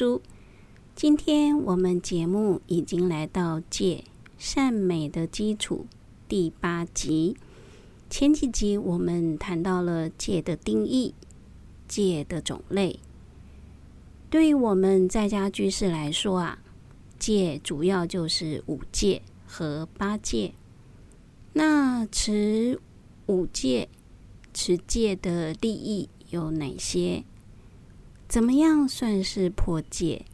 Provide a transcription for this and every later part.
珠。今天我们节目已经来到戒善美的基础第八集。前几集我们谈到了戒的定义、戒的种类。对于我们在家居士来说啊，戒主要就是五戒和八戒。那持五戒、持戒的利益有哪些？怎么样算是破戒？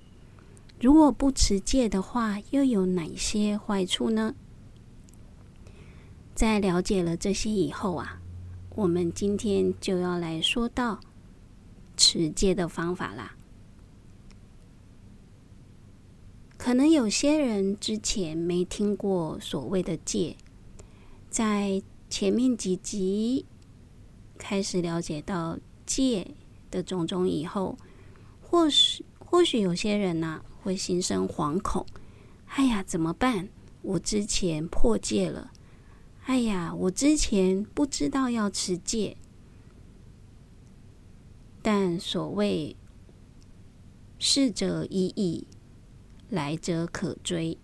如果不持戒的话，又有哪些坏处呢？在了解了这些以后啊，我们今天就要来说到持戒的方法啦。可能有些人之前没听过所谓的戒，在前面几集开始了解到戒的种种以后，或许或许有些人呢、会心生惶恐，哎呀，怎么办？我之前破戒了，哎呀，我之前不知道要持戒。但所谓逝者已矣，来者可追，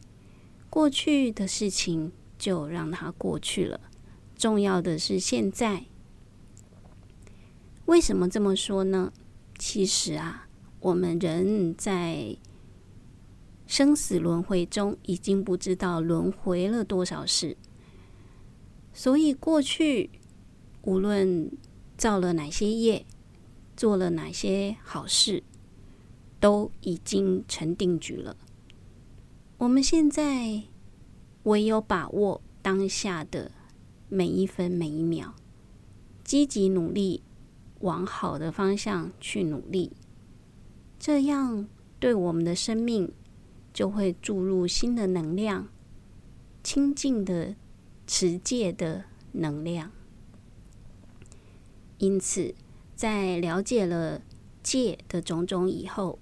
过去的事情就让它过去了。重要的是现在。为什么这么说呢？其实啊，我们人在生死轮回中，已经不知道轮回了多少世，所以过去无论造了哪些业，做了哪些好事，都已经成定局了。我们现在唯有把握当下的每一分每一秒，积极努力，往好的方向去努力，这样对我们的生命。就会注入新的能量，清净的持戒的能量。因此，在了解了戒的种种以后，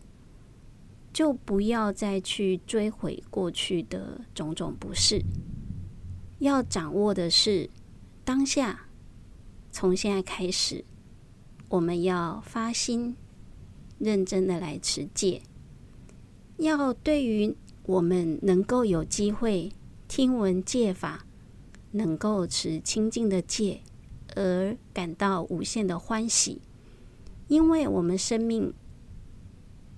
就不要再去追悔过去的种种不是。要掌握的是当下，从现在开始，我们要发心，认真的来持戒。要对于我们能够有机会听闻戒法，能够持清净的戒，而感到无限的欢喜，因为我们生命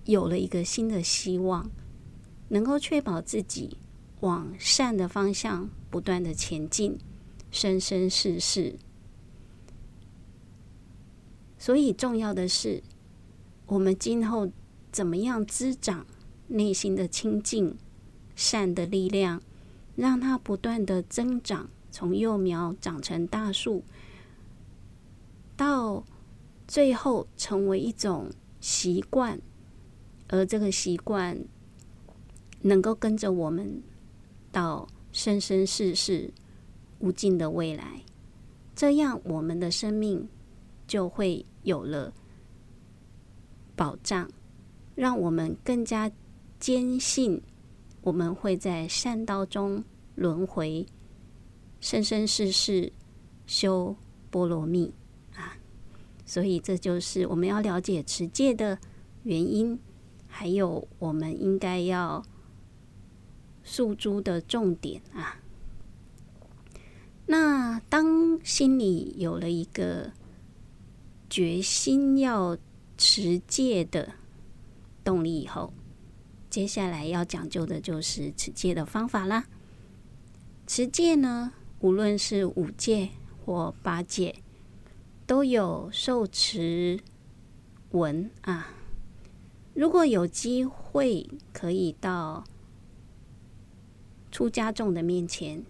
有了一个新的希望，能够确保自己往善的方向不断的前进，生生世世。所以重要的是，我们今后怎么样滋长内心的清净、善的力量，让它不断的增长，从幼苗长成大树，到最后成为一种习惯，而这个习惯能够跟着我们到生生世世无尽的未来，这样我们的生命就会有了保障，让我们更加。坚信我们会在善道中轮回，生生世世修波罗蜜啊！所以这就是我们要了解持戒的原因，还有我们应该要诉诸的重点啊。那当心里有了一个决心要持戒的动力以后，接下来要讲究的就是持戒的方法啦。持戒呢，无论是五戒或八戒，都有受持文啊。如果有机会可以到出家众的面前，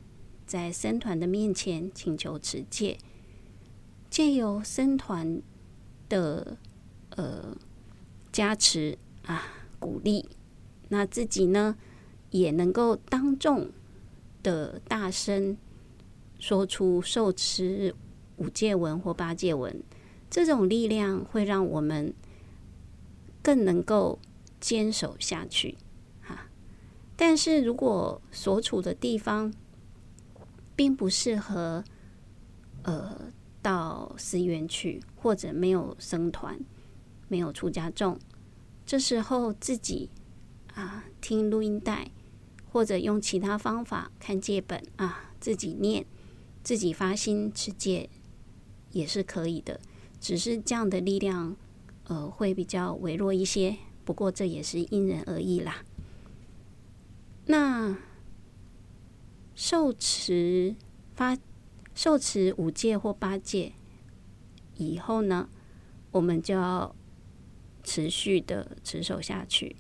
在僧团的面前请求持戒，借由僧团的呃加持啊鼓励。那自己呢，也能够当众的大声说出受持五戒文或八戒文，这种力量会让我们更能够坚守下去，哈。但是如果所处的地方并不适合，呃，到寺院去，或者没有僧团，没有出家众。这时候自己啊听录音带，或者用其他方法看戒本啊，自己念，自己发心持戒也是可以的。只是这样的力量，呃，会比较微弱一些。不过这也是因人而异啦。那受持发受持五戒或八戒以后呢，我们就要持续的持守下去。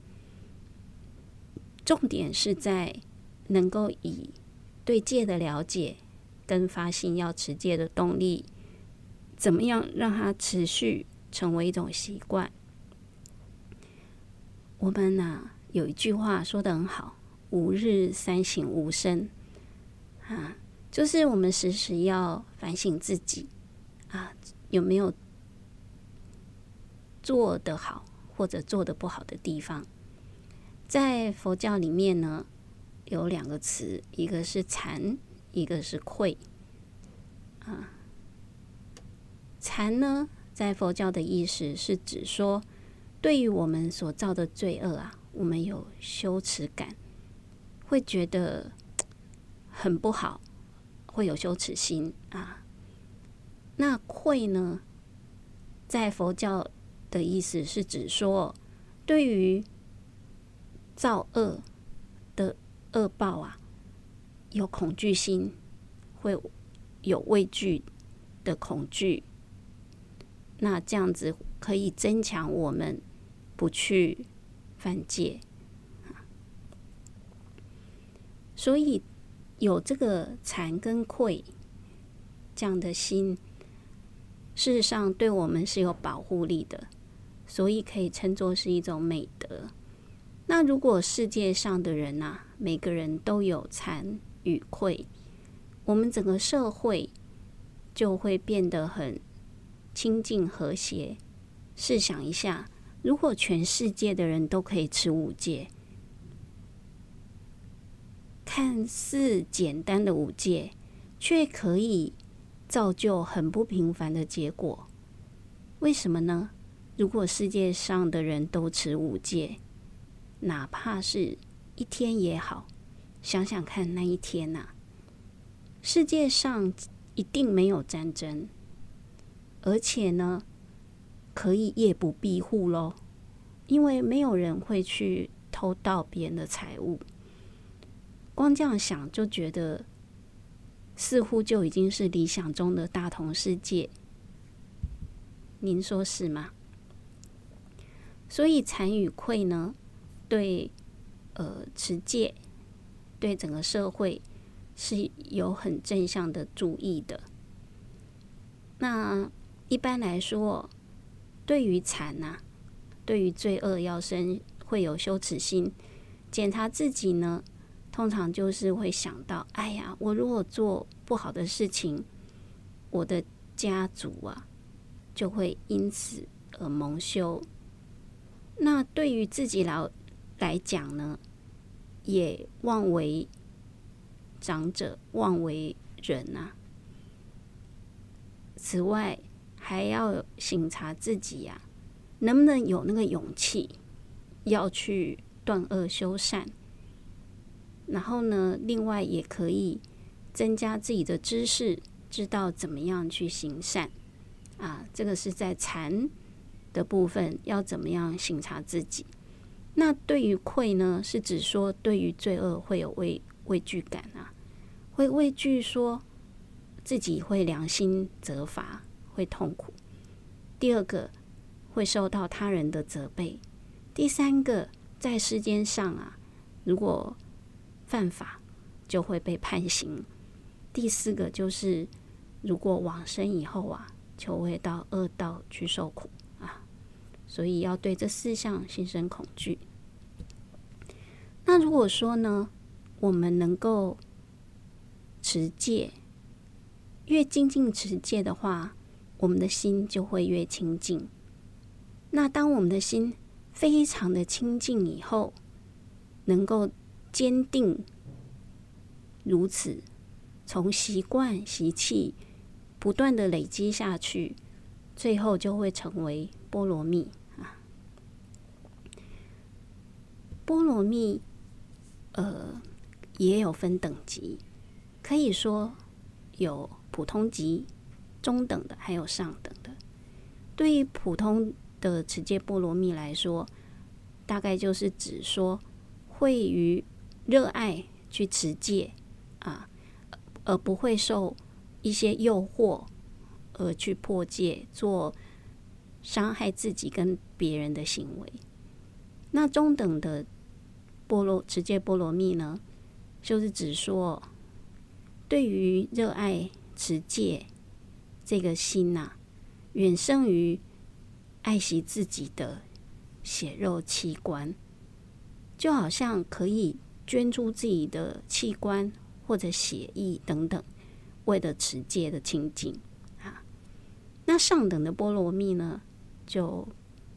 重点是在能够以对戒的了解跟发心要持戒的动力，怎么样让它持续成为一种习惯？我们呢、有一句话说得很好：“吾日三省吾身。”啊，就是我们时时要反省自己啊，有没有做得好或者做得不好的地方。在佛教里面呢，有两个词，一个是惭，一个是愧。啊。惭呢，在佛教的意思是指说，对于我们所造的罪恶啊，我们有羞耻感，会觉得很不好，会有羞耻心啊。那愧呢，在佛教的意思是指说，对于造恶的恶报啊，有恐惧心，会有畏惧的恐惧。那这样子可以增强我们不去犯戒，所以有这个惭跟愧这样的心，事实上对我们是有保护力的，所以可以称作是一种美德。那如果世界上的人呐，每个人都有惭与愧，我们整个社会就会变得很。清净和谐。试想一下，如果全世界的人都可以持五戒，看似简单的五戒，却可以造就很不平凡的结果。为什么呢？如果世界上的人都持五戒，哪怕是一天也好，想想看那一天呐、世界上一定没有战争。而且呢，可以夜不闭户喽，因为没有人会去偷盗别人的财物。光这样想就觉得，似乎就已经是理想中的大同世界。您说是吗？所以惭与愧呢，对呃持戒，对整个社会是有很正向的注意的。那。一般来说，对于惭呐，对于罪恶要生会有羞耻心，检查自己呢，通常就是会想到：哎呀，我如果做不好的事情，我的家族啊就会因此而蒙羞。那对于自己来来讲呢，也妄为长者，妄为人啊。此外，还要省察自己呀、能不能有那个勇气要去断恶修善？然后呢，另外也可以增加自己的知识，知道怎么样去行善啊。这个是在禅的部分，要怎么样省察自己？那对于愧呢，是指说对于罪恶会有畏畏惧感啊，会畏惧说自己会良心责罚。会痛苦。第二个会受到他人的责备。第三个，在世间上啊，如果犯法就会被判刑。第四个就是，如果往生以后啊，就会到恶道去受苦。所以要对这四项心生恐惧。那如果说呢，我们能够持戒，越精进持戒的话，我们的心就会越清净。那当我们的心非常的清净以后，能够坚定如此，从习惯习气不断的累积下去，最后就会成为波罗蜜啊。波罗蜜，呃，也有分等级，可以说有普通级、中等的，还有上等的。对于普通的持戒波罗蜜来说，大概就是指说会于热爱去持戒啊，而不会受一些诱惑而去破戒，做伤害自己跟别人的行为。那中等的波罗持戒波罗蜜呢，就是指说，对于热爱持戒这个心呐、远胜于爱惜自己的血肉器官，就好像可以捐出自己的器官或者血液等等，为了持戒的清净啊。那上等的波罗蜜呢，就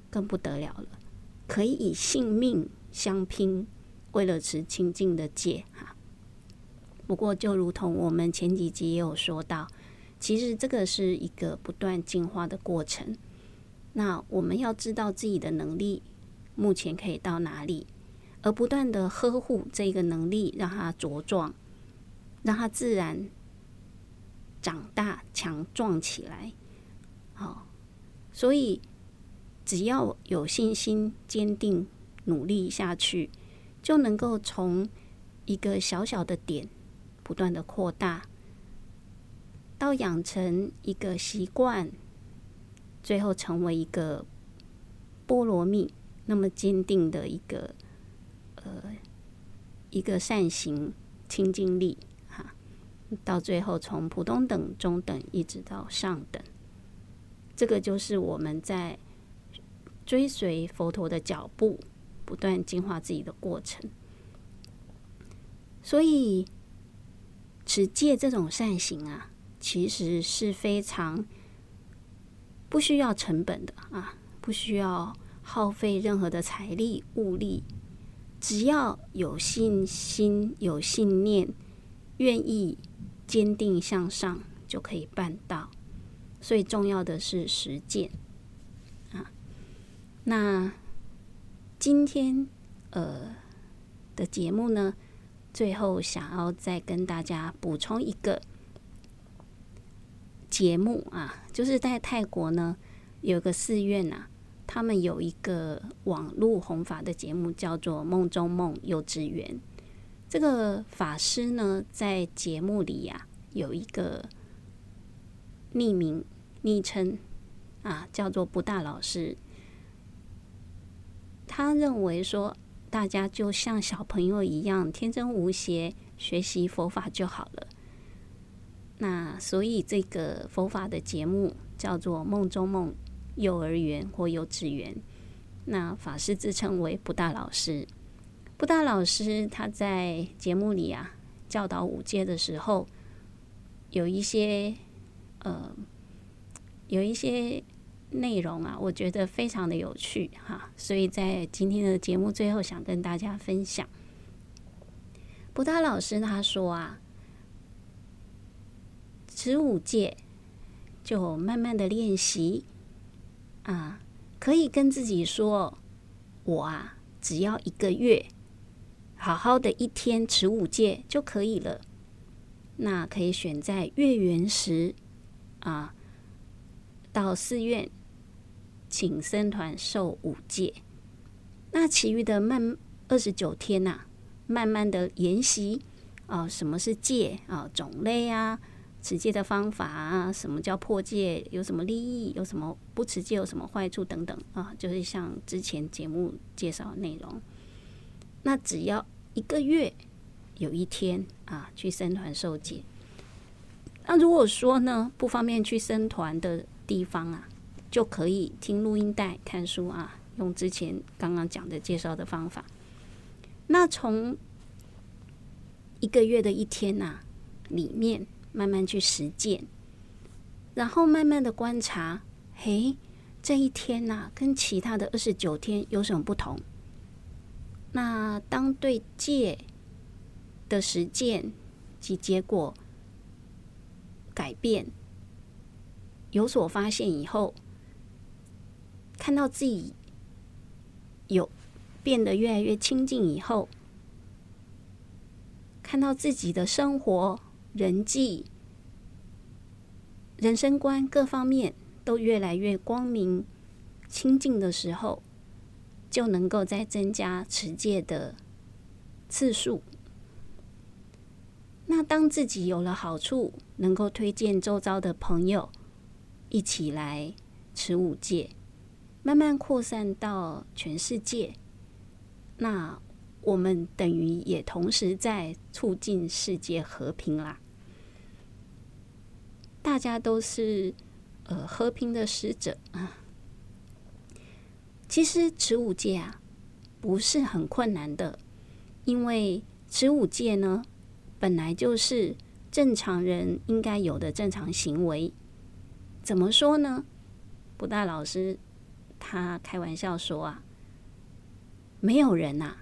更不得了了。可以以性命相拼，为了持清净的戒哈。不过，就如同我们前几集也有说到，其实这个是一个不断进化的过程。那我们要知道自己的能力目前可以到哪里，而不断的呵护这个能力，让它茁壮，让它自然长大强壮起来。好，所以。只要有信心、坚定、努力下去，就能够从一个小小的点不断的扩大，到养成一个习惯，最后成为一个波罗蜜那么坚定的一个呃一个善行清净力哈，到最后从普通等、中等一直到上等，这个就是我们在。追随佛陀的脚步，不断进化自己的过程。所以，持戒这种善行啊，其实是非常不需要成本的啊，不需要耗费任何的财力物力，只要有信心、有信念，愿意坚定向上，就可以办到。所以，重要的是实践啊。那今天呃的节目呢，最后想要再跟大家补充一个节目啊，就是在泰国呢有个寺院呐、啊，他们有一个网络弘法的节目，叫做《梦中梦幼稚园》。这个法师呢，在节目里呀、有一个匿名昵称啊，叫做不大老师。他认为说，大家就像小朋友一样天真无邪，学习佛法就好了。那所以这个佛法的节目叫做“梦中梦幼儿园”或幼稚园。那法师自称为不大老师。不大老师他在节目里啊教导五戒的时候，有一些呃，有一些。内容啊，我觉得非常的有趣哈，所以在今天的节目最后，想跟大家分享。不大老师他说啊，持五戒就慢慢的练习啊，可以跟自己说，我啊，只要一个月好好的一天持五戒就可以了。那可以选在月圆时啊，到寺院。请僧团受五戒，那其余的慢二十九天呐、慢慢的研习啊，什么是戒啊，种类啊，持戒的方法啊，什么叫破戒，有什么利益，有什么不持戒有什么坏处等等啊，就是像之前节目介绍的内容。那只要一个月有一天啊，去僧团受戒。那如果说呢，不方便去僧团的地方啊。就可以听录音带、看书啊，用之前刚刚讲的介绍的方法。那从一个月的一天呐、里面慢慢去实践，然后慢慢的观察，嘿，这一天呐、跟其他的二十九天有什么不同？那当对戒的实践及结果改变有所发现以后，看到自己有变得越来越清净以后，看到自己的生活、人际、人生观各方面都越来越光明、清净的时候，就能够再增加持戒的次数。那当自己有了好处，能够推荐周遭的朋友一起来持五戒，慢慢扩散到全世界。那我们等于也同时在促进世界和平啦。大家都是呃和平的使者啊。其实持五戒啊，不是很困难的，因为持五戒呢，本来就是正常人应该有的正常行为。怎么说呢？布大老师他开玩笑说啊，没有人呐，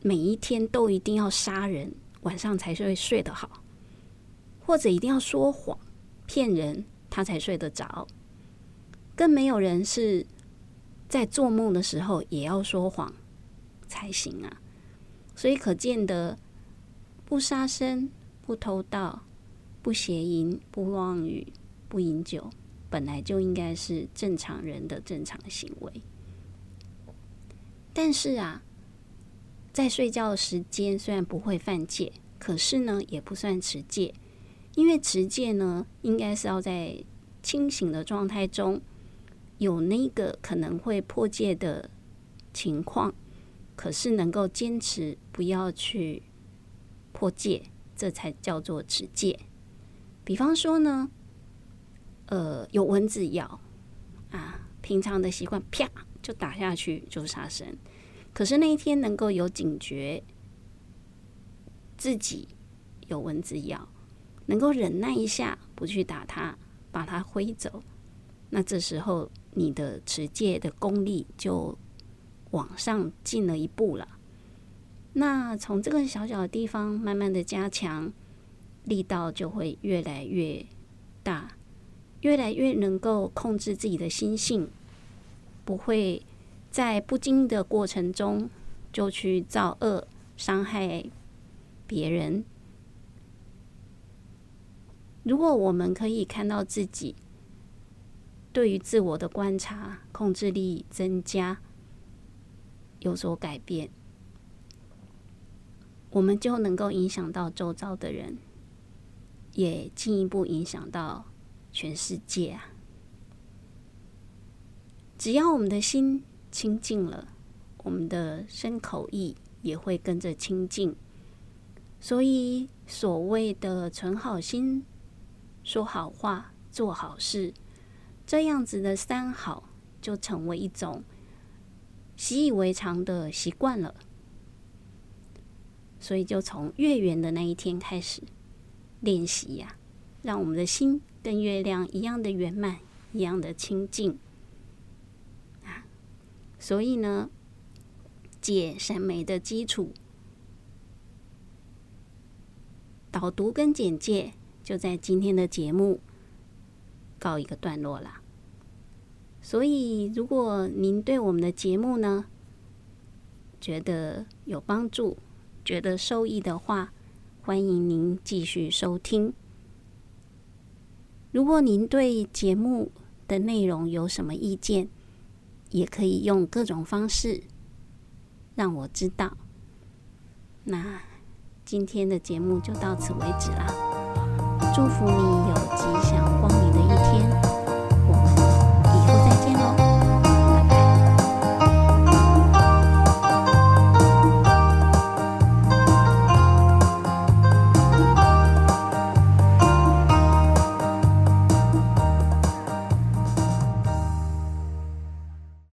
每一天都一定要杀人，晚上才会睡得好，或者一定要说谎骗人，他才睡得着。更没有人是在做梦的时候也要说谎才行啊。所以可见的。不杀生，不偷盗，不邪淫，不妄语，不饮酒，本来就应该是正常人的正常行为。但是啊，在睡觉时间虽然不会犯戒，可是呢，也不算持戒，因为持戒呢，应该是要在清醒的状态中有那个可能会破戒的情况，可是能够坚持不要去。破戒，这才叫做持戒。比方说呢，呃，有蚊子咬啊，平常的习惯啪就打下去就杀生。可是那一天能够有警觉，自己有蚊子咬，能够忍耐一下不去打它，把它挥走，那这时候你的持戒的功力就往上进了一步了。那从这个小小的地方慢慢的加强，力道就会越来越大，越来越能够控制自己的心性，不会在不经意的过程中就去造恶，伤害别人。如果我们可以看到自己对于自我的观察，控制力增加，有所改变。我们就能够影响到周遭的人，也进一步影响到全世界啊！只要我们的心清净了，我们的身口意也会跟着清净。所以，所谓的存好心、说好话、做好事，这样子的三好，就成为一种习以为常的习惯了。所以，就从月圆的那一天开始练习呀，让我们的心跟月亮一样的圆满，一样的清净啊。所以呢，戒三昧的基础导读跟简介就在今天的节目告一个段落了。所以，如果您对我们的节目呢觉得有帮助，觉得受益的话，欢迎您继续收听。如果您对节目的内容有什么意见，也可以用各种方式让我知道。那今天的节目就到此为止啦，祝福你有吉。